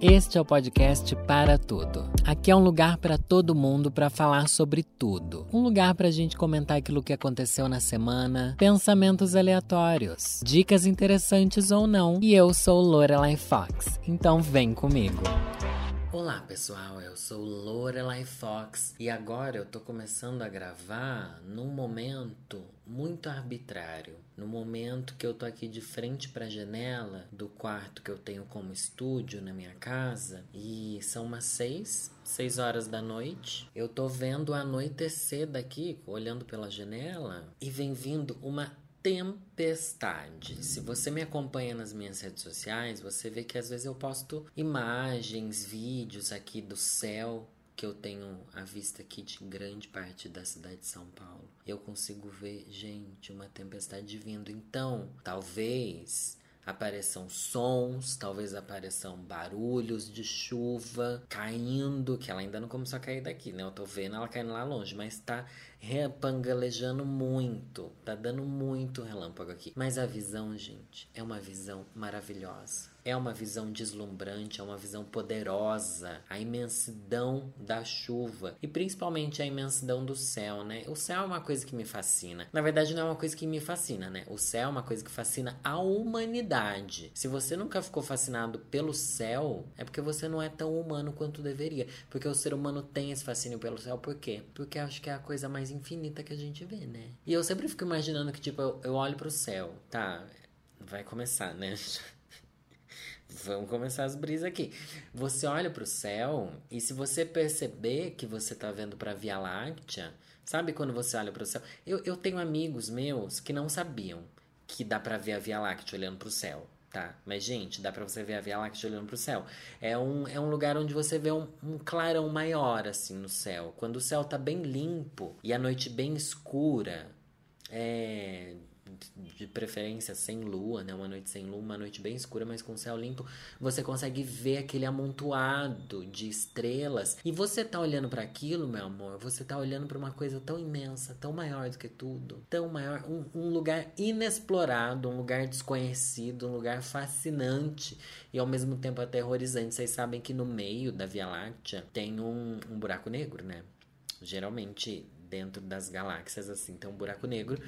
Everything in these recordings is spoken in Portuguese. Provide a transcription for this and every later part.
Este é o podcast Para Tudo. Aqui é um lugar para todo mundo para falar sobre tudo. Um lugar para a gente comentar aquilo que aconteceu na semana, pensamentos aleatórios, dicas interessantes ou não. E eu sou Lorelai Fox, então vem comigo. Olá pessoal, eu sou Lorelai Fox e agora eu tô começando a gravar num momento muito arbitrário. No momento que eu tô aqui de frente para a janela do quarto que eu tenho como estúdio na minha casa e são umas seis, seis horas da noite. Eu tô vendo anoitecer daqui, olhando pela janela e vem vindo uma tempestade. Se você me acompanha nas minhas redes sociais, você vê que às vezes eu posto imagens, vídeos aqui do céu que eu tenho a vista aqui de grande parte da cidade de São Paulo. Eu consigo ver, gente, uma tempestade vindo. Então, talvez apareçam sons, talvez apareçam barulhos de chuva caindo, que ela ainda não começou a cair daqui, né? Eu tô vendo ela caindo lá longe, mas tá repangalejando muito, tá dando muito relâmpago aqui. Mas a visão, gente, é uma visão maravilhosa. É uma visão deslumbrante, é uma visão poderosa, a imensidão da chuva e principalmente a imensidão do céu, né? O céu é uma coisa que me fascina. Na verdade, não é uma coisa que me fascina, né? O céu é uma coisa que fascina a humanidade. Se você nunca ficou fascinado pelo céu, é porque você não é tão humano quanto deveria. Porque o ser humano tem esse fascínio pelo céu, por quê? Porque acho que é a coisa mais infinita que a gente vê, né? E eu sempre fico imaginando que, tipo, eu, olho pro céu, tá? Vai começar, né? Vamos começar as brisas aqui. Você olha para o céu e se você perceber que você está vendo para a Via Láctea, sabe quando você olha para o céu? Eu, eu tenho amigos meus que não sabiam que dá para ver a Via Láctea olhando para o céu, tá? Mas, gente, dá para você ver a Via Láctea olhando para o céu. É um, é um lugar onde você vê um, um clarão maior, assim, no céu. Quando o céu tá bem limpo e a noite bem escura, é de preferência sem lua, né? Uma noite sem lua, uma noite bem escura, mas com céu limpo, você consegue ver aquele amontoado de estrelas. E você tá olhando para aquilo, meu amor, você tá olhando para uma coisa tão imensa, tão maior do que tudo, tão maior, um, um lugar inexplorado, um lugar desconhecido, um lugar fascinante e ao mesmo tempo aterrorizante. Vocês sabem que no meio da Via Láctea tem um, um buraco negro, né? Geralmente dentro das galáxias assim tem um buraco negro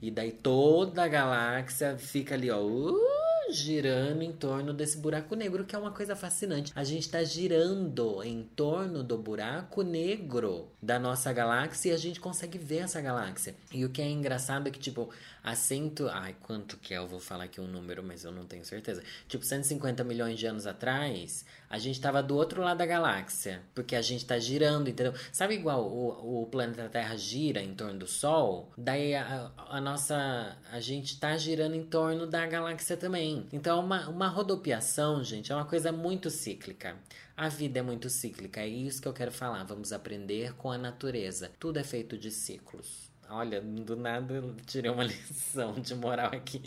e daí toda a galáxia fica ali, ó, uh, girando em torno desse buraco negro, que é uma coisa fascinante. A gente está girando em torno do buraco negro da nossa galáxia e a gente consegue ver essa galáxia. E o que é engraçado é que, tipo, assento. Ai, quanto que é? Eu vou falar aqui um número, mas eu não tenho certeza. Tipo, 150 milhões de anos atrás, a gente tava do outro lado da galáxia. Porque a gente tá girando, entendeu? Sabe igual o, o planeta Terra gira em torno do Sol? Daí a, a nossa. A gente tá girando em torno da galáxia também. Então, uma, uma rodopiação, gente, é uma coisa muito cíclica. A vida é muito cíclica, é isso que eu quero falar. Vamos aprender com a natureza. Tudo é feito de ciclos. Olha, do nada tirei uma lição de moral aqui.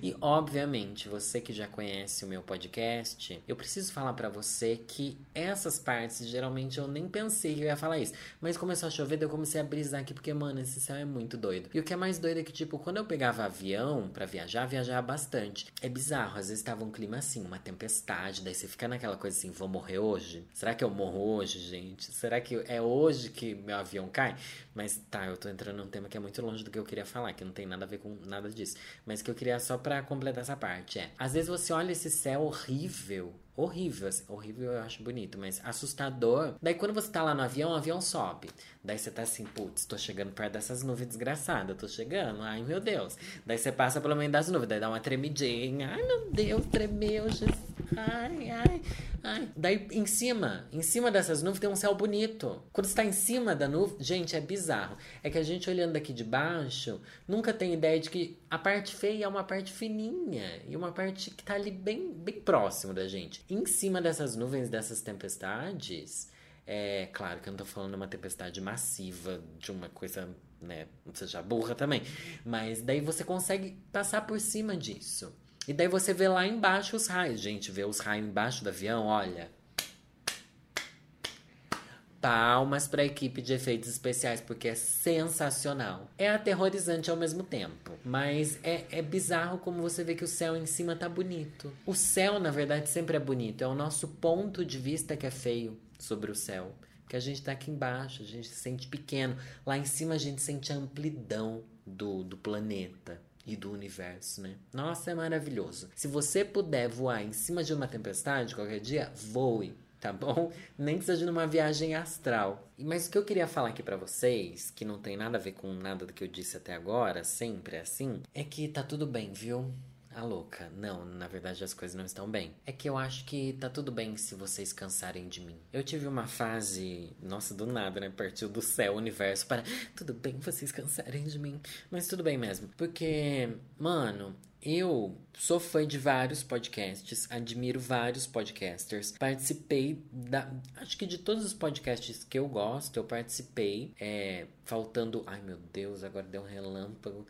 E obviamente, você que já conhece o meu podcast, eu preciso falar para você que essas partes geralmente eu nem pensei que eu ia falar isso. Mas começou a chover, daí eu comecei a brisar aqui porque, mano, esse céu é muito doido. E o que é mais doido é que, tipo, quando eu pegava avião para viajar, viajava bastante. É bizarro, às vezes tava um clima assim, uma tempestade, daí você fica naquela coisa assim, vou morrer hoje? Será que eu morro hoje, gente? Será que é hoje que meu avião cai? Mas tá, eu tô entrando num tema tema que é muito longe do que eu queria falar, que não tem nada a ver com nada disso. Mas que eu queria só para completar essa parte é: às vezes você olha esse céu horrível horrível, assim, horrível eu acho bonito, mas assustador. Daí quando você tá lá no avião, o avião sobe. Daí você tá assim, putz, tô chegando perto dessas nuvens desgraçadas, tô chegando, ai meu Deus. Daí você passa pelo meio das nuvens, daí dá uma tremidinha, ai meu Deus, tremeu, Jesus, ai, ai, ai. Daí em cima, em cima dessas nuvens tem um céu bonito. Quando você tá em cima da nuvem, gente, é bizarro. É que a gente olhando daqui de baixo, nunca tem ideia de que a parte feia é uma parte fininha e uma parte que tá ali bem, bem próximo da gente em cima dessas nuvens, dessas tempestades, é claro que eu não tô falando de uma tempestade massiva, de uma coisa, né, seja burra também, mas daí você consegue passar por cima disso. E daí você vê lá embaixo os raios. Gente, vê os raios embaixo do avião, olha. palmas para a equipe de efeitos especiais, porque é sensacional. É aterrorizante ao mesmo tempo, mas é, é bizarro como você vê que o céu em cima tá bonito. O céu, na verdade, sempre é bonito, é o nosso ponto de vista que é feio sobre o céu. Que a gente tá aqui embaixo, a gente se sente pequeno. Lá em cima a gente sente a amplidão do, do planeta e do universo, né? Nossa, é maravilhoso. Se você puder voar em cima de uma tempestade qualquer dia, voe, tá bom? Nem que seja numa viagem astral. Mas o que eu queria falar aqui para vocês, que não tem nada a ver com nada do que eu disse até agora, sempre é assim, é que tá tudo bem, viu? A louca. Não, na verdade as coisas não estão bem. É que eu acho que tá tudo bem se vocês cansarem de mim. Eu tive uma fase, nossa, do nada, né? Partiu do céu, universo para tudo bem vocês cansarem de mim. Mas tudo bem mesmo. Porque, mano, eu sou fã de vários podcasts, admiro vários podcasters. Participei da. Acho que de todos os podcasts que eu gosto, eu participei. É, faltando. Ai meu Deus, agora deu um relâmpago.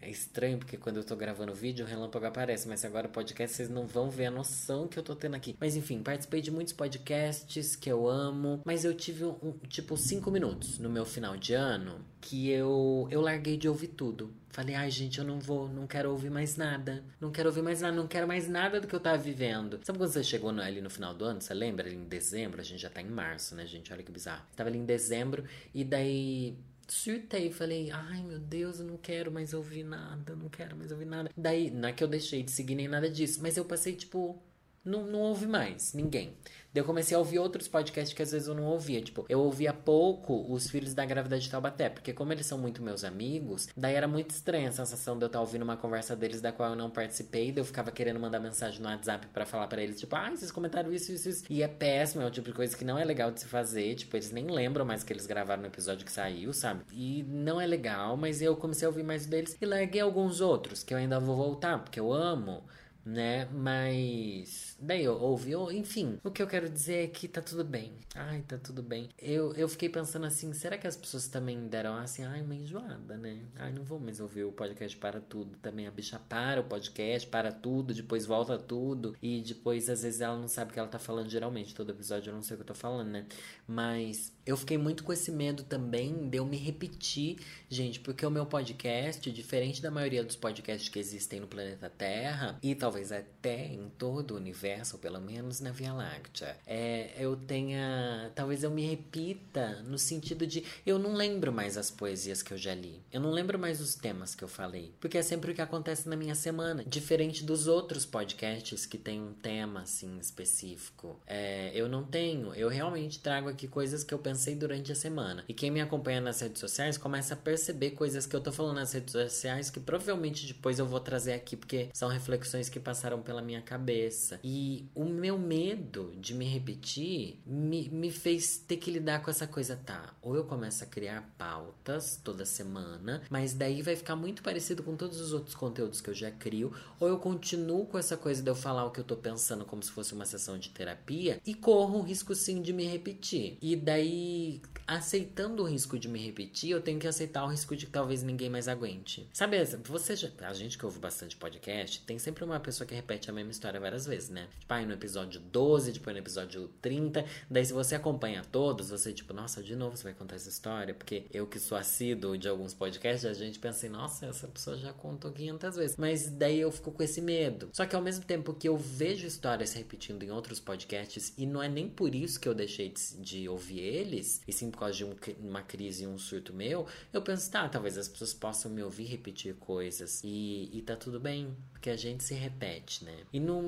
É estranho porque quando eu tô gravando vídeo o relâmpago aparece, mas agora podcast vocês não vão ver a noção que eu tô tendo aqui. Mas enfim, participei de muitos podcasts que eu amo, mas eu tive um, um tipo cinco minutos no meu final de ano que eu eu larguei de ouvir tudo. Falei, ai gente, eu não vou, não quero ouvir mais nada. Não quero ouvir mais nada, não quero mais nada do que eu tava vivendo. Sabe quando você chegou no, ali no final do ano? Você lembra? Ali em dezembro, a gente já tá em março, né, gente? Olha que bizarro. Tava ali em dezembro e daí surtei, falei, ai meu Deus, eu não quero mais ouvir nada, não quero mais ouvir nada. Daí, não é que eu deixei de seguir nem nada disso, mas eu passei, tipo, não, não ouvi mais ninguém. Daí eu comecei a ouvir outros podcasts que às vezes eu não ouvia. Tipo, eu ouvia pouco os Filhos da Grávida de Taubaté, porque como eles são muito meus amigos, daí era muito estranha a sensação de eu estar ouvindo uma conversa deles da qual eu não participei, daí eu ficava querendo mandar mensagem no WhatsApp para falar para eles, tipo, ah, vocês comentaram isso, isso, isso. E é péssimo, é o tipo de coisa que não é legal de se fazer. Tipo, eles nem lembram mais que eles gravaram no episódio que saiu, sabe? E não é legal, mas eu comecei a ouvir mais deles e larguei alguns outros que eu ainda vou voltar, porque eu amo né? Mas daí eu ouvi, eu, enfim, o que eu quero dizer é que tá tudo bem. Ai, tá tudo bem. Eu, eu fiquei pensando assim, será que as pessoas também deram assim, ai, uma enjoada, né? Ai, não vou mais ouvir o podcast para tudo. Também a bicha para o podcast, para tudo, depois volta tudo. E depois, às vezes, ela não sabe o que ela tá falando. Geralmente, todo episódio eu não sei o que eu tô falando, né? Mas eu fiquei muito com esse medo também de eu me repetir, gente, porque o meu podcast, diferente da maioria dos podcasts que existem no planeta Terra, e talvez até em todo o universo, ou pelo menos na Via Láctea, é, eu tenha. Talvez eu me repita no sentido de eu não lembro mais as poesias que eu já li. Eu não lembro mais os temas que eu falei. Porque é sempre o que acontece na minha semana. Diferente dos outros podcasts que tem um tema assim específico. É, eu não tenho. Eu realmente trago aqui coisas que eu durante a semana. E quem me acompanha nas redes sociais começa a perceber coisas que eu tô falando nas redes sociais que provavelmente depois eu vou trazer aqui, porque são reflexões que passaram pela minha cabeça. E o meu medo de me repetir me, me fez ter que lidar com essa coisa, tá? Ou eu começo a criar pautas toda semana, mas daí vai ficar muito parecido com todos os outros conteúdos que eu já crio, ou eu continuo com essa coisa de eu falar o que eu tô pensando como se fosse uma sessão de terapia e corro o risco sim de me repetir. E daí, aceitando o risco de me repetir, eu tenho que aceitar o risco de que talvez ninguém mais aguente. Sabe, você já, a gente que ouve bastante podcast, tem sempre uma pessoa que repete a mesma história várias vezes, né? Tipo, aí no episódio 12, depois no episódio 30. Daí, se você acompanha todos, você, tipo, nossa, de novo você vai contar essa história? Porque eu que sou assíduo de alguns podcasts, a gente pensa assim, nossa, essa pessoa já contou 500 vezes. Mas daí eu fico com esse medo. Só que ao mesmo tempo que eu vejo histórias repetindo em outros podcasts, e não é nem por isso que eu deixei de, de ouvir eles, e sim por causa de um, uma crise e um surto meu, eu penso, tá, talvez as pessoas possam me ouvir repetir coisas. E, e tá tudo bem, porque a gente se repete né? E não,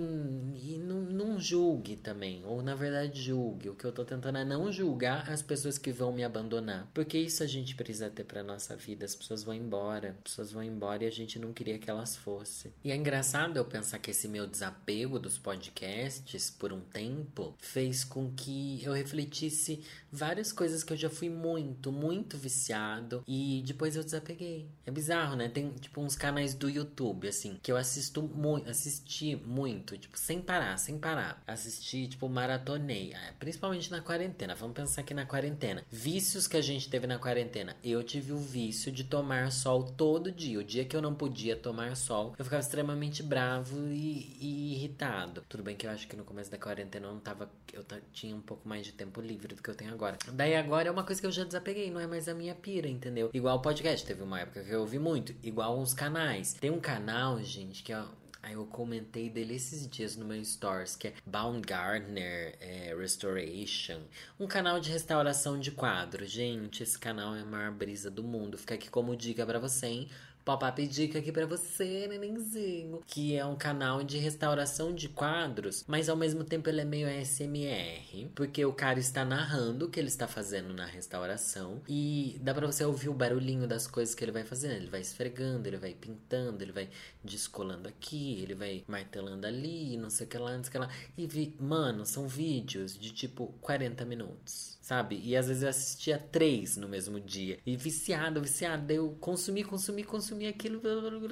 e não, não julgue também, ou na verdade julgue. O que eu tô tentando é não julgar as pessoas que vão me abandonar, porque isso a gente precisa ter pra nossa vida. As pessoas vão embora, as pessoas vão embora e a gente não queria que elas fossem. E é engraçado eu pensar que esse meu desapego dos podcasts por um tempo fez com que eu refletisse várias coisas que eu já fui muito, muito viciado e depois eu desapeguei. É bizarro, né? Tem tipo uns canais do YouTube assim que eu assisto muito, assisti muito, tipo, sem parar, sem parar. pra assistir, tipo, maratonei. É, principalmente na quarentena. Vamos pensar aqui na quarentena. Vícios que a gente teve na quarentena. Eu tive o vício de tomar sol todo dia. O dia que eu não podia tomar sol, eu ficava extremamente bravo e, e irritado. Tudo bem que eu acho que no começo da quarentena eu não tava. Eu tinha um pouco mais de tempo livre do que eu tenho agora. Daí agora é uma coisa que eu já desapeguei, não é mais a minha pira, entendeu? Igual podcast, teve uma época que eu ouvi muito. Igual os canais. Tem um canal, gente, que é Aí eu comentei dele esses dias no meu stories, que é Baumgartner é, Restoration, um canal de restauração de quadros. Gente, esse canal é a maior brisa do mundo. Fica aqui como dica para você, hein? Pop-up dica aqui para você, nenenzinho. Que é um canal de restauração de quadros, mas ao mesmo tempo ele é meio ASMR, porque o cara está narrando o que ele está fazendo na restauração e dá para você ouvir o barulhinho das coisas que ele vai fazendo. Ele vai esfregando, ele vai pintando, ele vai descolando aqui, ele vai martelando ali, não sei o que lá, não sei o que lá. E vi, mano, são vídeos de tipo 40 minutos sabe? E às vezes eu assistia três no mesmo dia. E viciado, viciado. Eu consumi, consumi, consumi aquilo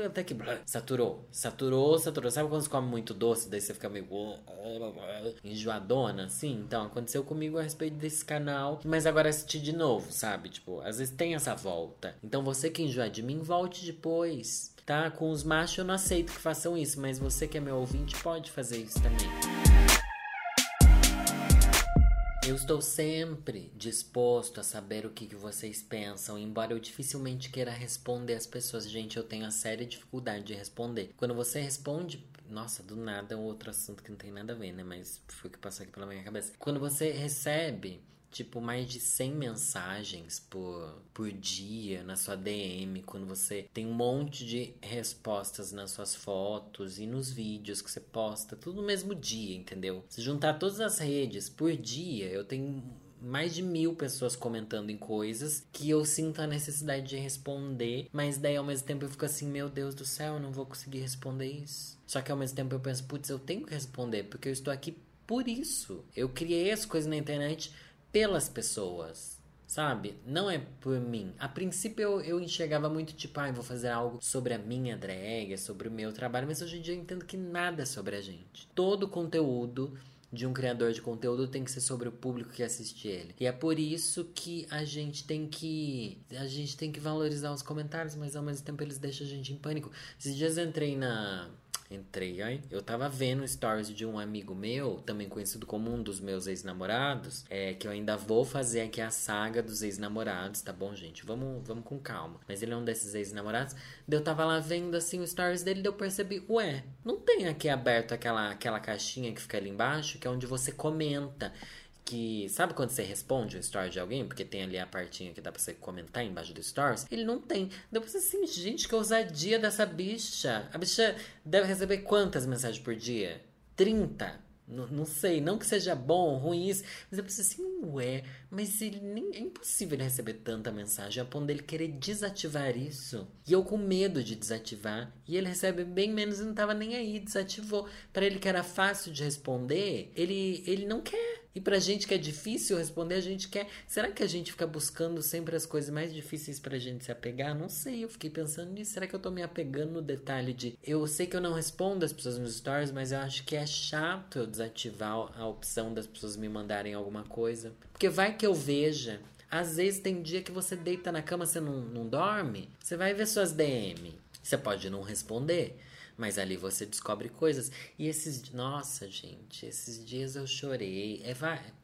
até que saturou. Saturou, saturou. Sabe quando você come muito doce, daí você fica meio enjoadona, assim? Então, aconteceu comigo a respeito desse canal. Mas agora assisti de novo, sabe? Tipo, às vezes tem essa volta. Então, você que enjoa de mim, volte depois. Tá? Com os machos eu não aceito que façam isso, mas você que é meu ouvinte pode fazer isso também. Eu estou sempre disposto a saber o que, que vocês pensam, embora eu dificilmente queira responder às pessoas. Gente, eu tenho a séria dificuldade de responder. Quando você responde. Nossa, do nada é um outro assunto que não tem nada a ver, né? Mas foi o que passou aqui pela minha cabeça. Quando você recebe tipo, mais de 100 mensagens por, por dia na sua DM, quando você tem um monte de respostas nas suas fotos e nos vídeos que você posta, tudo no mesmo dia, entendeu? Se juntar todas as redes por dia, eu tenho mais de mil pessoas comentando em coisas que eu sinto a necessidade de responder, mas daí ao mesmo tempo eu fico assim, meu Deus do céu, eu não vou conseguir responder isso. Só que ao mesmo tempo eu penso, putz, eu tenho que responder, porque eu estou aqui por isso. Eu criei as coisas na internet pelas pessoas. Sabe? Não é por mim. A princípio eu, eu enxergava muito tipo, ah, vou fazer algo sobre a minha drag, sobre o meu trabalho, mas hoje em dia eu entendo que nada é sobre a gente. Todo conteúdo de um criador de conteúdo tem que ser sobre o público que assiste ele. E é por isso que a gente tem que a gente tem que valorizar os comentários, mas ao mesmo tempo eles deixam a gente em pânico. Esses dias eu entrei na Entrei aí. Eu tava vendo stories de um amigo meu, também conhecido como um dos meus ex-namorados, é que eu ainda vou fazer aqui a saga dos ex-namorados, tá bom, gente? Vamos, vamos com calma. Mas ele é um desses ex-namorados. Eu tava lá vendo assim os stories dele, eu percebi, ué, não tem aqui aberto aquela aquela caixinha que fica ali embaixo, que é onde você comenta que. Sabe quando você responde um story de alguém? Porque tem ali a partinha que dá pra você comentar embaixo do stories. Ele não tem. Depois assim, gente, que ousadia dessa bicha. A bicha deve receber quantas mensagens por dia? 30? Não, não sei, não que seja bom ruim isso, mas eu penso assim, ué, mas ele nem, é impossível ele receber tanta mensagem a ponto dele querer desativar isso. E eu com medo de desativar, e ele recebe bem menos e não tava nem aí, desativou. Para ele que era fácil de responder, ele, ele não quer. E pra gente que é difícil responder, a gente quer. Será que a gente fica buscando sempre as coisas mais difíceis pra gente se apegar? Não sei, eu fiquei pensando nisso. Será que eu tô me apegando no detalhe de. Eu sei que eu não respondo as pessoas nos stories, mas eu acho que é chato eu desativar a opção das pessoas me mandarem alguma coisa. Porque vai que eu veja. Às vezes tem dia que você deita na cama, você não, não dorme, você vai ver suas DM. Você pode não responder. Mas ali você descobre coisas. E esses. Nossa, gente, esses dias eu chorei. É.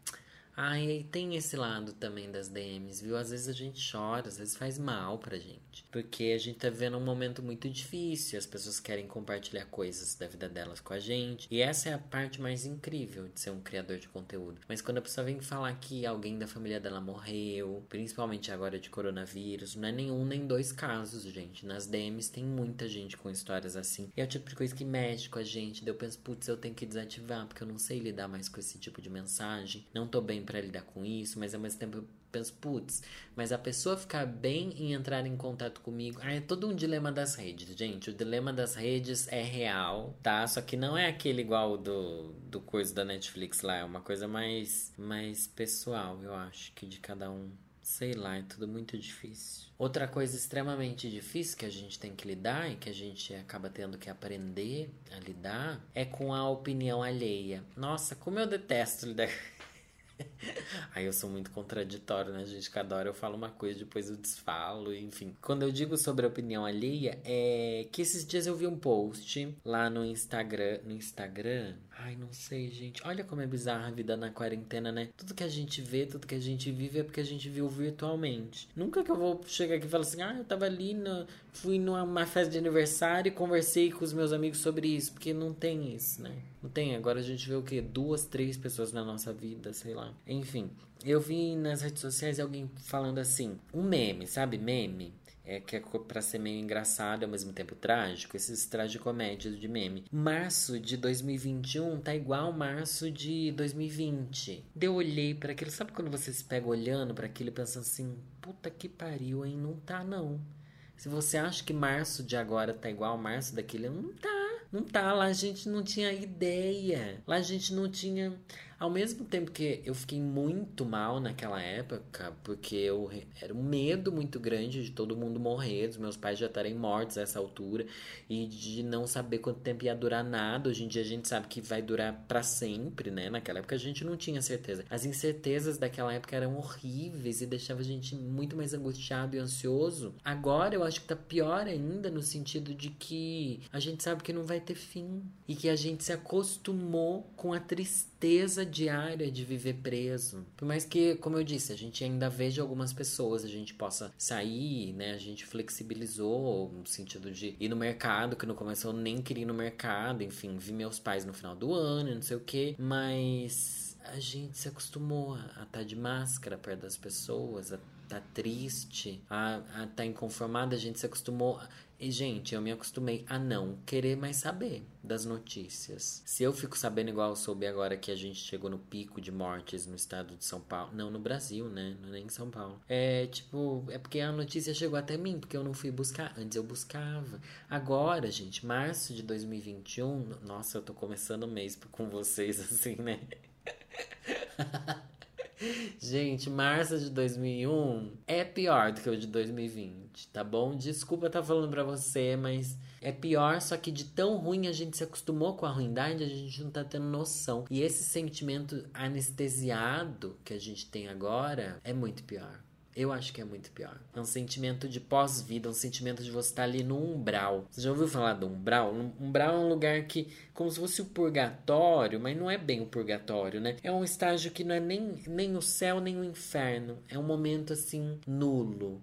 Ai, tem esse lado também das DMs, viu? Às vezes a gente chora, às vezes faz mal pra gente. Porque a gente tá vivendo um momento muito difícil, as pessoas querem compartilhar coisas da vida delas com a gente. E essa é a parte mais incrível de ser um criador de conteúdo. Mas quando a pessoa vem falar que alguém da família dela morreu, principalmente agora de coronavírus, não é nenhum nem dois casos, gente. Nas DMs tem muita gente com histórias assim. E é o tipo de coisa que mexe com a gente. Daí eu penso, putz, eu tenho que desativar, porque eu não sei lidar mais com esse tipo de mensagem. Não tô bem para lidar com isso, mas ao mesmo tempo eu penso, putz, mas a pessoa ficar bem em entrar em contato comigo. Ah, é todo um dilema das redes, gente. O dilema das redes é real, tá? Só que não é aquele igual do, do coisa da Netflix lá, é uma coisa mais, mais pessoal, eu acho, que de cada um. Sei lá, é tudo muito difícil. Outra coisa extremamente difícil que a gente tem que lidar e que a gente acaba tendo que aprender a lidar é com a opinião alheia. Nossa, como eu detesto lidar. Aí eu sou muito contraditório, né, gente? Cada hora eu falo uma coisa, depois eu desfalo, enfim. Quando eu digo sobre a opinião alheia, é que esses dias eu vi um post lá no Instagram. No Instagram? Ai, não sei, gente. Olha como é bizarra a vida na quarentena, né? Tudo que a gente vê, tudo que a gente vive é porque a gente viu virtualmente. Nunca que eu vou chegar aqui e falar assim, ah, eu tava ali, na... fui numa festa de aniversário e conversei com os meus amigos sobre isso, porque não tem isso, né? Não tem. Agora a gente vê o quê? Duas, três pessoas na nossa vida, sei lá. Enfim, eu vi nas redes sociais alguém falando assim, um meme, sabe? Meme é, que é pra ser meio engraçado ao mesmo tempo trágico, esses tragicomédias de meme. Março de 2021 tá igual março de 2020. Eu olhei para aquilo, sabe quando você se pega olhando para aquilo e pensando assim, puta que pariu, hein? Não tá não. Se você acha que março de agora tá igual março daquele, não tá. Não tá, lá a gente não tinha ideia. Lá a gente não tinha ao mesmo tempo que eu fiquei muito mal naquela época, porque eu era um medo muito grande de todo mundo morrer, dos meus pais já estarem mortos a essa altura e de não saber quanto tempo ia durar nada. Hoje em dia a gente sabe que vai durar para sempre, né? Naquela época a gente não tinha certeza. As incertezas daquela época eram horríveis e deixava a gente muito mais angustiado e ansioso. Agora eu acho que tá pior ainda no sentido de que a gente sabe que não vai ter fim e que a gente se acostumou com a tristeza diária de viver preso. Por mais que, como eu disse, a gente ainda veja algumas pessoas, a gente possa sair, né? A gente flexibilizou no sentido de ir no mercado, que no começo eu nem queria ir no mercado, enfim, vi meus pais no final do ano, não sei o que, mas a gente se acostumou a estar tá de máscara perto das pessoas, a tá triste, a, a tá inconformada, a gente se acostumou. E, gente, eu me acostumei a não querer mais saber das notícias. Se eu fico sabendo igual eu soube agora que a gente chegou no pico de mortes no estado de São Paulo. Não, no Brasil, né? É nem em São Paulo. É tipo, é porque a notícia chegou até mim, porque eu não fui buscar. Antes eu buscava. Agora, gente, março de 2021. Nossa, eu tô começando o mês com vocês assim, né? Gente, março de 2001 é pior do que o de 2020, tá bom? Desculpa estar tá falando pra você, mas é pior, só que de tão ruim a gente se acostumou com a ruindade, a gente não tá tendo noção. E esse sentimento anestesiado que a gente tem agora é muito pior. Eu acho que é muito pior. É um sentimento de pós-vida, um sentimento de você estar ali no umbral. Você já ouviu falar do umbral? Um umbral é um lugar que, como se fosse o purgatório, mas não é bem o purgatório, né? É um estágio que não é nem, nem o céu nem o inferno. É um momento assim, nulo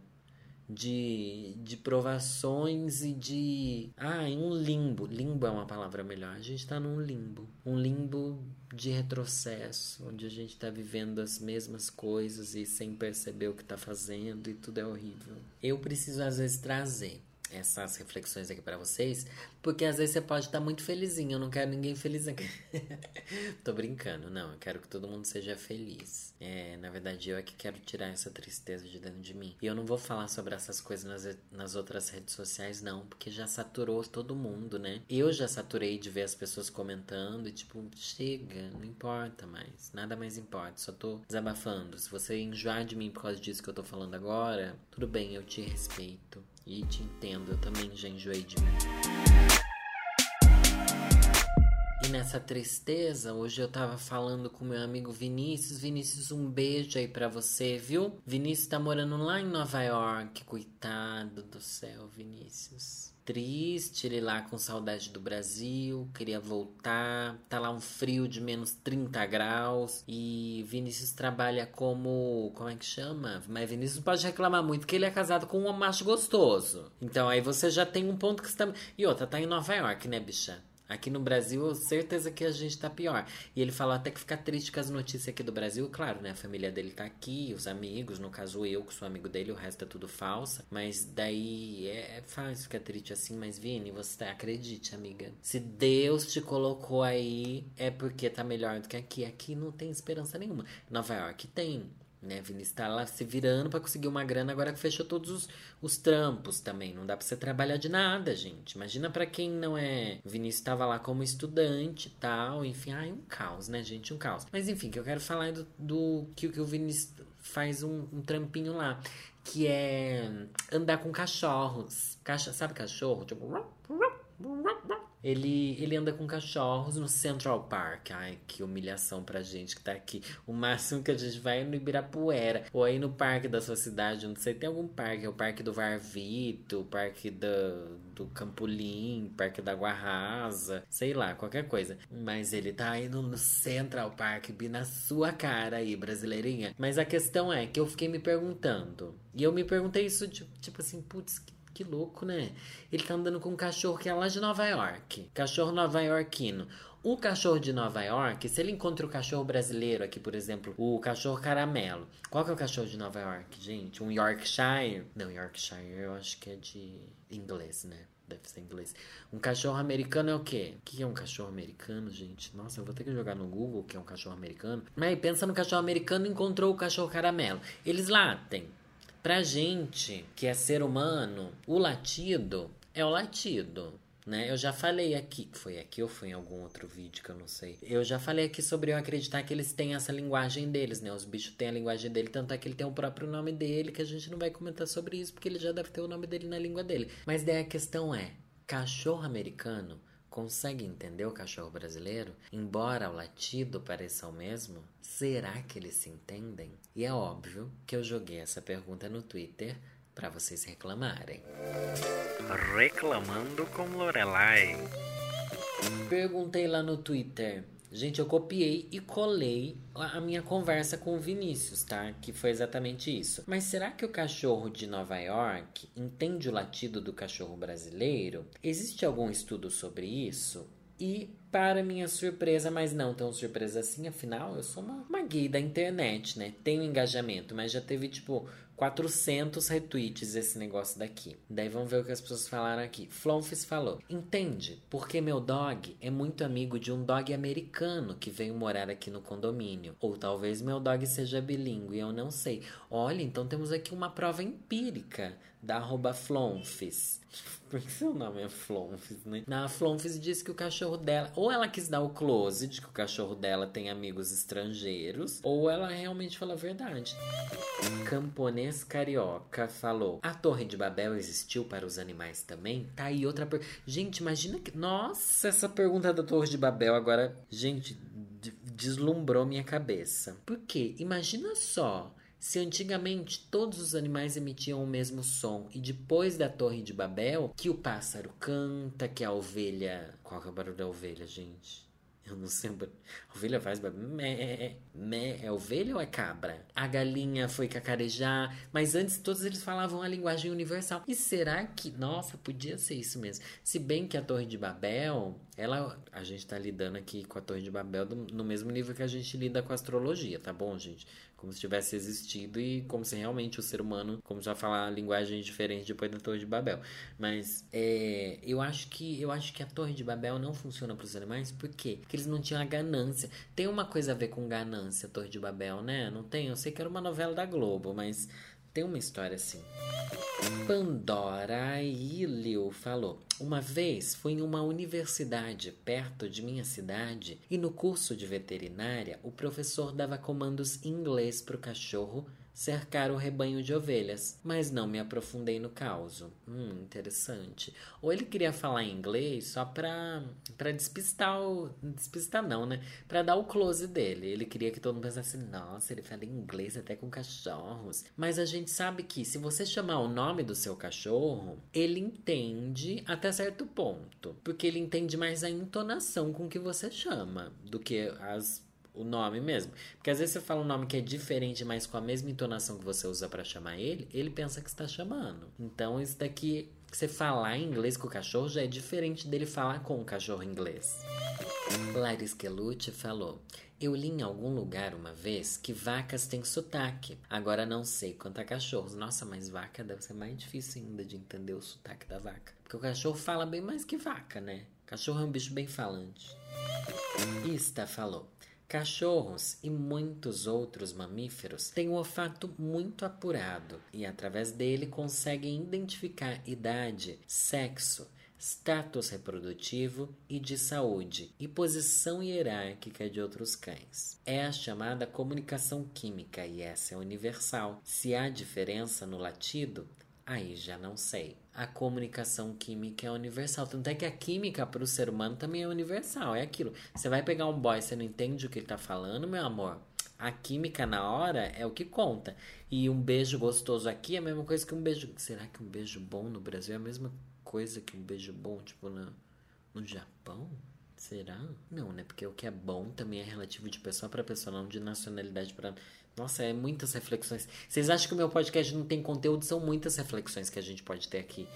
de, de provações e de. Ah, em um limbo. Limbo é uma palavra melhor. A gente tá num limbo. Um limbo de retrocesso, onde a gente tá vivendo as mesmas coisas e sem perceber o que tá fazendo e tudo é horrível. Eu preciso às vezes trazer essas reflexões aqui para vocês, porque às vezes você pode estar tá muito felizinho, eu não quero ninguém feliz aqui. Tô brincando, não, eu quero que todo mundo seja feliz. É, na verdade, eu é que quero tirar essa tristeza de dentro de mim. E eu não vou falar sobre essas coisas nas, nas outras redes sociais, não, porque já saturou todo mundo, né? Eu já saturei de ver as pessoas comentando e tipo, chega, não importa mais, nada mais importa, só tô desabafando. Se você enjoar de mim por causa disso que eu tô falando agora, tudo bem, eu te respeito. E te entendo, eu também já enjoei de mim. E nessa tristeza, hoje eu tava falando com meu amigo Vinícius. Vinícius, um beijo aí pra você, viu? Vinícius tá morando lá em Nova York. Coitado do céu, Vinícius triste, ele lá com saudade do Brasil, queria voltar. Tá lá um frio de menos 30 graus. E Vinícius trabalha como. Como é que chama? Mas Vinícius pode reclamar muito, porque ele é casado com um macho gostoso. Então aí você já tem um ponto que você tá. E outra, tá em Nova York, né, bicha? Aqui no Brasil, certeza que a gente tá pior. E ele falou até que fica triste com as notícias aqui do Brasil. Claro, né? A família dele tá aqui, os amigos, no caso eu, que sou amigo dele, o resto é tudo falsa. Mas daí é, é fácil ficar triste assim. Mas Vini, você acredite, amiga. Se Deus te colocou aí, é porque tá melhor do que aqui. Aqui não tem esperança nenhuma. Nova York tem né? Vinícius tá lá se virando para conseguir uma grana agora que fechou todos os, os trampos também. Não dá pra você trabalhar de nada, gente. Imagina para quem não é. Vinícius tava lá como estudante e tal. Enfim, ai, um caos, né, gente? Um caos. Mas enfim, que eu quero falar é do, do que, que o Vinícius faz um, um trampinho lá, que é andar com cachorros. Cacha, sabe cachorro? Tipo. Ele, ele anda com cachorros no Central Park. Ai, que humilhação pra gente que tá aqui. O máximo que a gente vai é no Ibirapuera. Ou aí no parque da sua cidade, não sei, tem algum parque. É o parque do Varvito, o parque do, do Campolim, parque da Guarrasa, sei lá, qualquer coisa. Mas ele tá indo no Central Park, bem na sua cara aí, brasileirinha. Mas a questão é que eu fiquei me perguntando. E eu me perguntei isso, tipo, tipo assim, putz, que que louco, né? Ele tá andando com um cachorro que é lá de Nova York. Cachorro nova-iorquino. O cachorro de Nova York, se ele encontra o cachorro brasileiro aqui, por exemplo, o cachorro caramelo. Qual que é o cachorro de Nova York, gente? Um Yorkshire? Não, Yorkshire eu acho que é de inglês, né? Deve ser inglês. Um cachorro americano é o quê? O que é um cachorro americano, gente? Nossa, eu vou ter que jogar no Google o que é um cachorro americano. Mas pensa no cachorro americano encontrou o cachorro caramelo. Eles latem. Pra gente que é ser humano, o latido é o latido. Né? Eu já falei aqui, foi aqui ou foi em algum outro vídeo que eu não sei. Eu já falei aqui sobre eu acreditar que eles têm essa linguagem deles, né? Os bichos têm a linguagem dele, tanto é que ele tem o próprio nome dele, que a gente não vai comentar sobre isso, porque ele já deve ter o nome dele na língua dele. Mas daí a questão é: cachorro americano Consegue entender o cachorro brasileiro? Embora o latido pareça o mesmo, será que eles se entendem? E é óbvio que eu joguei essa pergunta no Twitter para vocês reclamarem. Reclamando com Lorelai. Perguntei lá no Twitter Gente, eu copiei e colei a minha conversa com o Vinícius, tá? Que foi exatamente isso. Mas será que o cachorro de Nova York entende o latido do cachorro brasileiro? Existe algum estudo sobre isso? E, para minha surpresa, mas não tão surpresa assim, afinal, eu sou uma, uma gay da internet, né? Tenho engajamento, mas já teve, tipo, 400 retweets esse negócio daqui. Daí vamos ver o que as pessoas falaram aqui. Flonfis falou: Entende? Porque meu dog é muito amigo de um dog americano que veio morar aqui no condomínio. Ou talvez meu dog seja bilíngue, eu não sei. Olha, então temos aqui uma prova empírica da arroba Flonfis. Por que seu nome é Flonfis, né? Na Flonfis disse que o cachorro dela, ou ela quis dar o close de que o cachorro dela tem amigos estrangeiros, ou ela realmente falou a verdade. Camponês Carioca falou: A Torre de Babel existiu para os animais também? Tá aí outra pergunta. Gente, imagina que. Nossa, essa pergunta da Torre de Babel agora. Gente, deslumbrou minha cabeça. Por quê? Imagina só se antigamente todos os animais emitiam o mesmo som e depois da Torre de Babel, que o pássaro canta, que a ovelha. Qual é o barulho da ovelha, gente? Eu não sei. A ovelha faz mé, mé. É ovelha ou é cabra? A galinha foi cacarejar. Mas antes todos eles falavam a linguagem universal. E será que. Nossa, podia ser isso mesmo. Se bem que a Torre de Babel. Ela. A gente tá lidando aqui com a Torre de Babel no mesmo nível que a gente lida com a astrologia, tá bom, gente? Como se tivesse existido e como se realmente o ser humano, como já falar linguagem diferente depois da Torre de Babel. Mas é, eu acho que eu acho que a Torre de Babel não funciona para os animais, por quê? Porque eles não tinham a ganância. Tem uma coisa a ver com ganância, a Torre de Babel, né? Não tem? Eu sei que era uma novela da Globo, mas tem uma história assim. Pandora Ilio falou: Uma vez fui em uma universidade perto de minha cidade e no curso de veterinária o professor dava comandos em inglês para o cachorro cercar o rebanho de ovelhas, mas não me aprofundei no caso. Hum, interessante. Ou ele queria falar inglês só pra, pra despistar o. Despistar não, né? Pra dar o close dele. Ele queria que todo mundo pensasse, nossa, ele fala inglês até com cachorros. Mas a gente sabe que se você chamar o nome do seu cachorro, ele entende até certo ponto. Porque ele entende mais a entonação com que você chama do que as o nome mesmo. Porque às vezes você fala um nome que é diferente, mas com a mesma entonação que você usa para chamar ele, ele pensa que está chamando. Então isso daqui, você falar inglês com o cachorro já é diferente dele falar com o cachorro inglês. Laris Kelucci falou: Eu li em algum lugar uma vez que vacas têm sotaque. Agora não sei quanto a cachorros. Nossa, mas vaca deve ser mais difícil ainda de entender o sotaque da vaca. Porque o cachorro fala bem mais que vaca, né? Cachorro é um bicho bem falante. Ista falou: Cachorros e muitos outros mamíferos têm um olfato muito apurado e, através dele, conseguem identificar idade, sexo, status reprodutivo e de saúde, e posição hierárquica de outros cães. É a chamada comunicação química e essa é universal. Se há diferença no latido, Aí já não sei. A comunicação química é universal. Tanto é que a química para o ser humano também é universal. É aquilo. Você vai pegar um boy, você não entende o que ele tá falando, meu amor. A química na hora é o que conta. E um beijo gostoso aqui é a mesma coisa que um beijo. Será que um beijo bom no Brasil é a mesma coisa que um beijo bom, tipo, no, no Japão? Será? Não, né? Porque o que é bom também é relativo de pessoa para pessoa, não de nacionalidade para nossa, é muitas reflexões. Vocês acham que o meu podcast não tem conteúdo? São muitas reflexões que a gente pode ter aqui.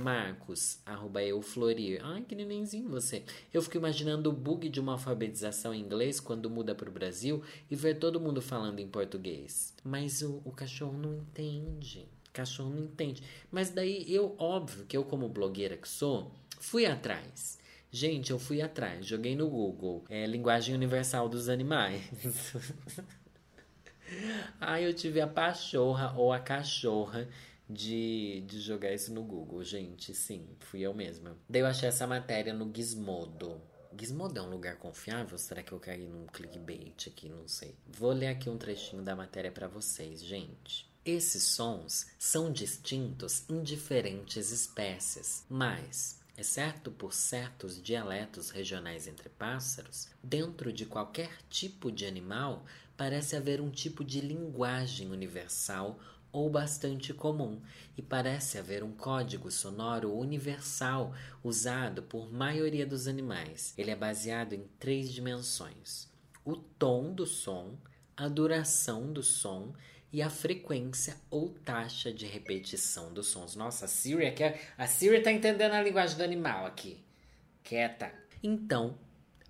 Marcos, arroba eu, Florir. Ai, que nenenzinho você. Eu fico imaginando o bug de uma alfabetização em inglês quando muda para o Brasil e ver todo mundo falando em português. Mas o, o cachorro não entende. O cachorro não entende. Mas daí eu, óbvio que eu, como blogueira que sou, fui atrás. Gente, eu fui atrás, joguei no Google. É linguagem universal dos animais. Ai, eu tive a pachorra ou a cachorra de, de jogar isso no Google, gente. Sim, fui eu mesma. Daí eu achei essa matéria no Gizmodo. Gizmodo é um lugar confiável? Será que eu caí num clickbait aqui? Não sei. Vou ler aqui um trechinho da matéria para vocês, gente. Esses sons são distintos em diferentes espécies, mas exceto por certos dialetos regionais entre pássaros, dentro de qualquer tipo de animal parece haver um tipo de linguagem universal ou bastante comum, e parece haver um código sonoro universal usado por maioria dos animais. Ele é baseado em três dimensões: o tom do som, a duração do som e a frequência ou taxa de repetição dos sons. Nossa, a Siri, aqui, a Siri tá entendendo a linguagem do animal aqui. Quieta. Então,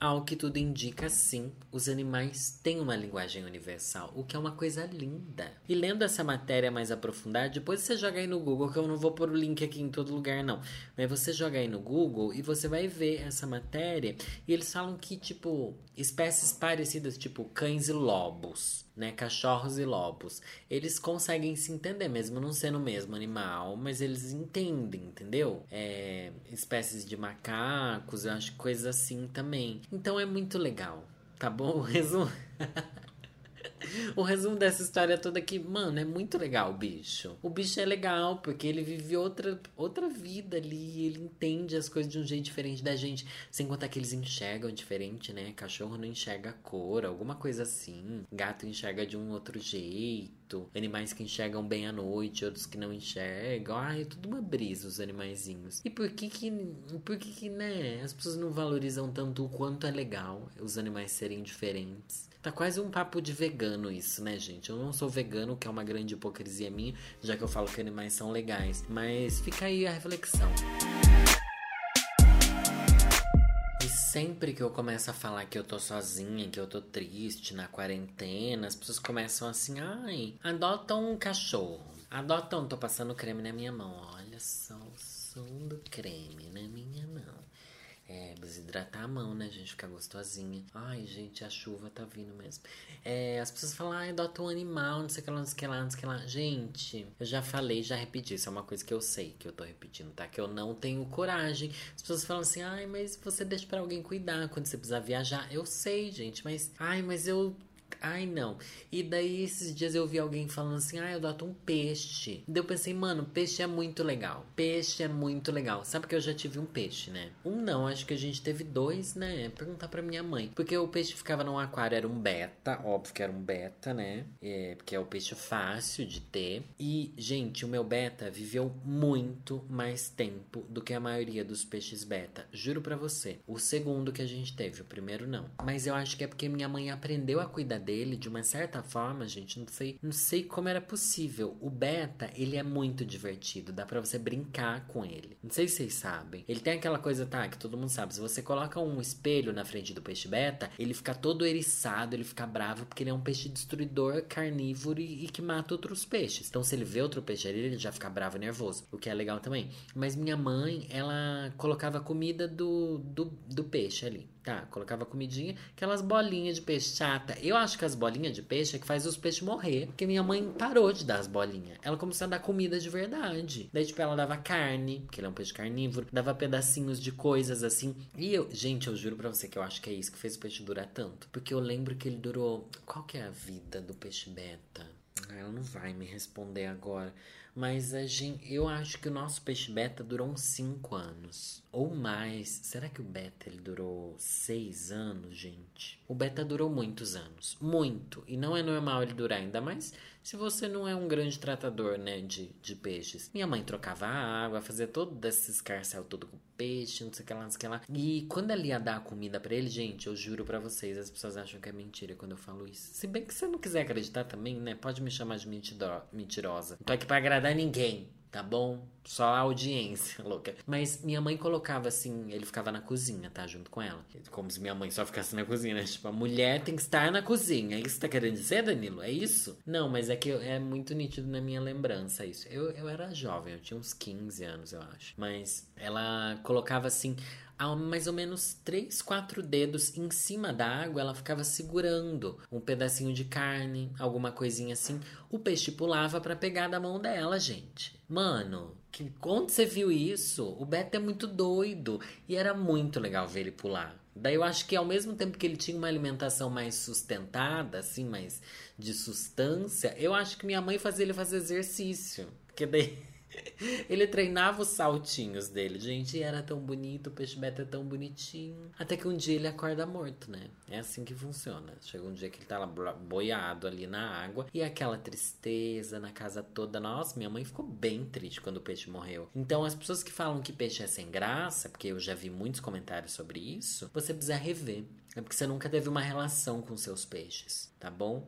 ao que tudo indica, sim, os animais têm uma linguagem universal, o que é uma coisa linda. E lendo essa matéria mais aprofundada, depois você joga aí no Google, que eu não vou pôr o link aqui em todo lugar, não. Mas você joga aí no Google e você vai ver essa matéria. E eles falam que, tipo, espécies parecidas, tipo cães e lobos né, cachorros e lobos, eles conseguem se entender mesmo não sendo o mesmo animal, mas eles entendem, entendeu? É, espécies de macacos, eu acho coisas assim também. Então é muito legal, tá bom? Resumo. O resumo dessa história toda aqui, mano, é muito legal o bicho. O bicho é legal porque ele vive outra, outra vida ali, ele entende as coisas de um jeito diferente da gente, sem contar que eles enxergam diferente, né? Cachorro não enxerga cor, alguma coisa assim. Gato enxerga de um outro jeito. Animais que enxergam bem à noite, outros que não enxergam. Ai, é tudo uma brisa os animaizinhos. E por que que, por que que, né, as pessoas não valorizam tanto o quanto é legal os animais serem diferentes? Tá quase um papo de vegano isso, né, gente? Eu não sou vegano, que é uma grande hipocrisia minha, já que eu falo que animais são legais. Mas fica aí a reflexão. E sempre que eu começo a falar que eu tô sozinha, que eu tô triste na quarentena, as pessoas começam assim: ai, adota um cachorro. Adota um, tô passando creme na minha mão. Olha só o som do creme na minha. É, desidratar a mão, né, gente? Ficar gostosinha. Ai, gente, a chuva tá vindo mesmo. É, as pessoas falam, ai, adota um animal, não sei o que lá, não sei o que lá, não sei o que lá. Gente, eu já falei, já repeti. Isso é uma coisa que eu sei que eu tô repetindo, tá? Que eu não tenho coragem. As pessoas falam assim, ai, mas você deixa para alguém cuidar quando você precisar viajar. Eu sei, gente, mas, ai, mas eu Ai, não. E daí esses dias eu vi alguém falando assim: ah, eu adoto um peixe. Daí eu pensei, mano, peixe é muito legal. Peixe é muito legal. Sabe que eu já tive um peixe, né? Um não, acho que a gente teve dois, né? Perguntar pra minha mãe. Porque o peixe ficava num aquário, era um beta, óbvio que era um beta, né? É, porque é o peixe fácil de ter. E, gente, o meu beta viveu muito mais tempo do que a maioria dos peixes beta. Juro pra você. O segundo que a gente teve, o primeiro não. Mas eu acho que é porque minha mãe aprendeu a cuidar dele de uma certa forma, gente, não sei, não sei como era possível. O beta, ele é muito divertido, dá para você brincar com ele. Não sei se vocês sabem. Ele tem aquela coisa, tá, que todo mundo sabe, se você coloca um espelho na frente do peixe beta, ele fica todo eriçado, ele fica bravo porque ele é um peixe destruidor, carnívoro e, e que mata outros peixes. Então, se ele vê outro peixe ali, ele já fica bravo e nervoso, o que é legal também. Mas minha mãe, ela colocava comida do, do, do peixe ali. Tá? Colocava comidinha, aquelas bolinhas de peixe chata. Eu acho que as bolinhas de peixe é que faz os peixes morrer, porque minha mãe parou de dar as bolinhas. Ela começou a dar comida de verdade. Daí, tipo, ela dava carne, porque ele é um peixe carnívoro, dava pedacinhos de coisas assim. E eu, gente, eu juro pra você que eu acho que é isso que fez o peixe durar tanto. Porque eu lembro que ele durou. Qual que é a vida do peixe beta? Ah, ela não vai me responder agora. Mas a gente, eu acho que o nosso peixe beta durou uns 5 anos. Ou mais. Será que o beta ele durou 6 anos, gente? O beta durou muitos anos. Muito. E não é normal ele durar, ainda mais se você não é um grande tratador, né, de, de peixes. Minha mãe trocava a água, fazia todo esse escarcel todo com peixe, não sei o que lá, não sei o que lá. E quando ela ia dar a comida para ele, gente, eu juro para vocês, as pessoas acham que é mentira quando eu falo isso. Se bem que você não quiser acreditar também, né, pode me chamar de mentirosa. Não tô aqui pra agradar ninguém tá bom? Só a audiência, louca. Mas minha mãe colocava assim, ele ficava na cozinha, tá? Junto com ela. Como se minha mãe só ficasse na cozinha, né? Tipo, a mulher tem que estar na cozinha. É isso que tá querendo dizer, Danilo? É isso? Não, mas é que é muito nítido na minha lembrança isso. Eu, eu era jovem, eu tinha uns 15 anos, eu acho. Mas ela colocava assim a mais ou menos 3, 4 dedos em cima da água, ela ficava segurando um pedacinho de carne, alguma coisinha assim. O peixe pulava para pegar da mão dela, gente. Mano, que quando você viu isso, o Beto é muito doido e era muito legal ver ele pular. Daí eu acho que ao mesmo tempo que ele tinha uma alimentação mais sustentada, assim, mais de substância, eu acho que minha mãe fazia ele fazer exercício. Porque daí Ele treinava os saltinhos dele, gente, era tão bonito, o peixe beta é tão bonitinho. Até que um dia ele acorda morto, né? É assim que funciona. Chega um dia que ele tá lá boiado ali na água e aquela tristeza na casa toda. Nossa, minha mãe ficou bem triste quando o peixe morreu. Então, as pessoas que falam que peixe é sem graça, porque eu já vi muitos comentários sobre isso, você precisa rever. É porque você nunca teve uma relação com seus peixes, tá bom?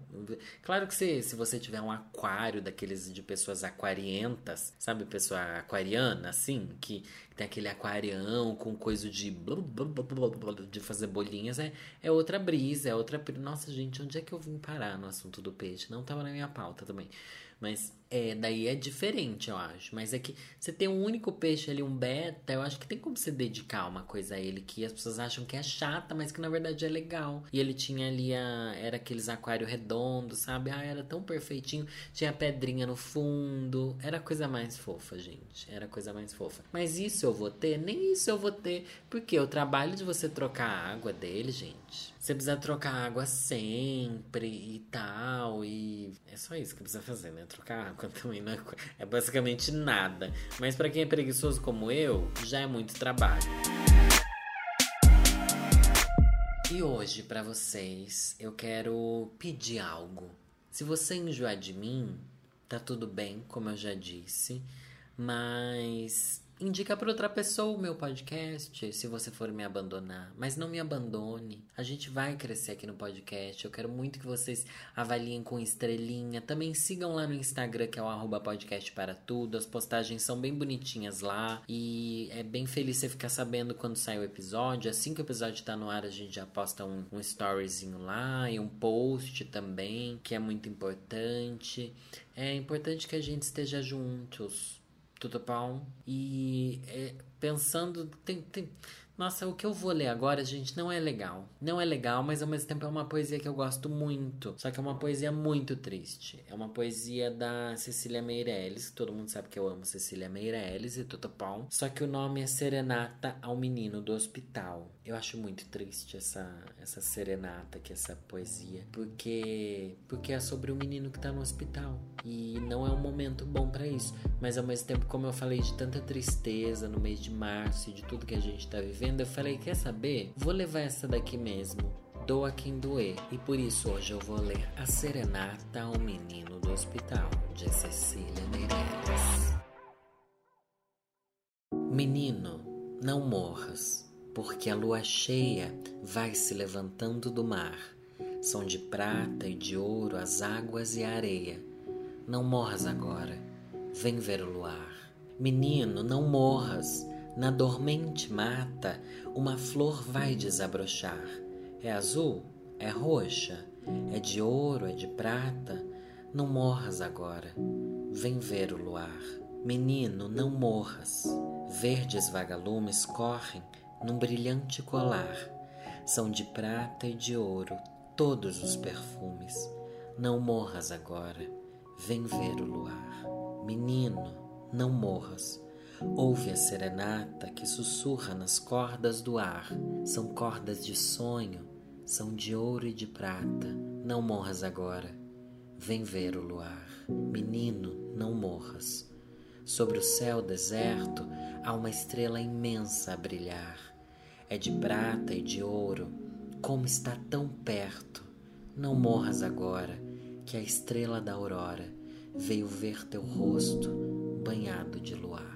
Claro que se, se você tiver um aquário daqueles de pessoas aquarientas, sabe, pessoa aquariana, assim, que tem aquele aquarião com coisa de de fazer bolinhas, é, é outra brisa, é outra. Nossa, gente, onde é que eu vim parar no assunto do peixe? Não tava na minha pauta também. Mas é, daí é diferente, eu acho. Mas é que você tem um único peixe ali, um beta, eu acho que tem como você dedicar uma coisa a ele que as pessoas acham que é chata, mas que na verdade é legal. E ele tinha ali a. Era aqueles aquários redondos, sabe? Ah, era tão perfeitinho. Tinha pedrinha no fundo. Era a coisa mais fofa, gente. Era a coisa mais fofa. Mas isso eu vou ter? Nem isso eu vou ter. Porque o trabalho de você trocar a água dele, gente. Você precisa trocar água sempre e tal. E é só isso que precisa fazer, né? Trocar água também não é, é basicamente nada. Mas para quem é preguiçoso como eu, já é muito trabalho. E hoje, para vocês, eu quero pedir algo. Se você enjoar de mim, tá tudo bem, como eu já disse, mas Indica para outra pessoa o meu podcast, se você for me abandonar. Mas não me abandone. A gente vai crescer aqui no podcast. Eu quero muito que vocês avaliem com estrelinha. Também sigam lá no Instagram, que é o arroba podcast para tudo. As postagens são bem bonitinhas lá. E é bem feliz você ficar sabendo quando sai o episódio. Assim que o episódio tá no ar, a gente já posta um, um storyzinho lá e um post também, que é muito importante. É importante que a gente esteja juntos bom? E é, pensando, tem, tem, nossa, o que eu vou ler agora, gente, não é legal. Não é legal, mas ao mesmo tempo é uma poesia que eu gosto muito. Só que é uma poesia muito triste. É uma poesia da Cecília Meirelles, que todo mundo sabe que eu amo Cecília Meirelles e tudo bom. Só que o nome é Serenata ao Menino do Hospital. Eu acho muito triste essa, essa serenata, que essa poesia, porque porque é sobre o menino que tá no hospital e não é um momento bom para isso. Mas ao mesmo tempo, como eu falei de tanta tristeza no mês de março e de tudo que a gente tá vivendo, eu falei, quer saber? Vou levar essa daqui mesmo. Doa quem doer. E por isso hoje eu vou ler A Serenata ao Menino do Hospital, de Cecília Meirelles. Menino, não morras porque a lua cheia vai se levantando do mar. São de prata e de ouro as águas e a areia. Não morras agora, vem ver o luar. Menino, não morras, na dormente mata uma flor vai desabrochar. É azul, é roxa, é de ouro, é de prata. Não morras agora, vem ver o luar. Menino, não morras. Verdes vagalumes correm num brilhante colar. São de prata e de ouro todos os perfumes. Não morras agora, vem ver o luar. Menino, não morras. Ouve a serenata que sussurra nas cordas do ar. São cordas de sonho, são de ouro e de prata. Não morras agora, vem ver o luar. Menino, não morras. Sobre o céu deserto há uma estrela imensa a brilhar. É de prata e de ouro como está tão perto. Não morras agora, que a estrela da aurora veio ver teu rosto banhado de luar.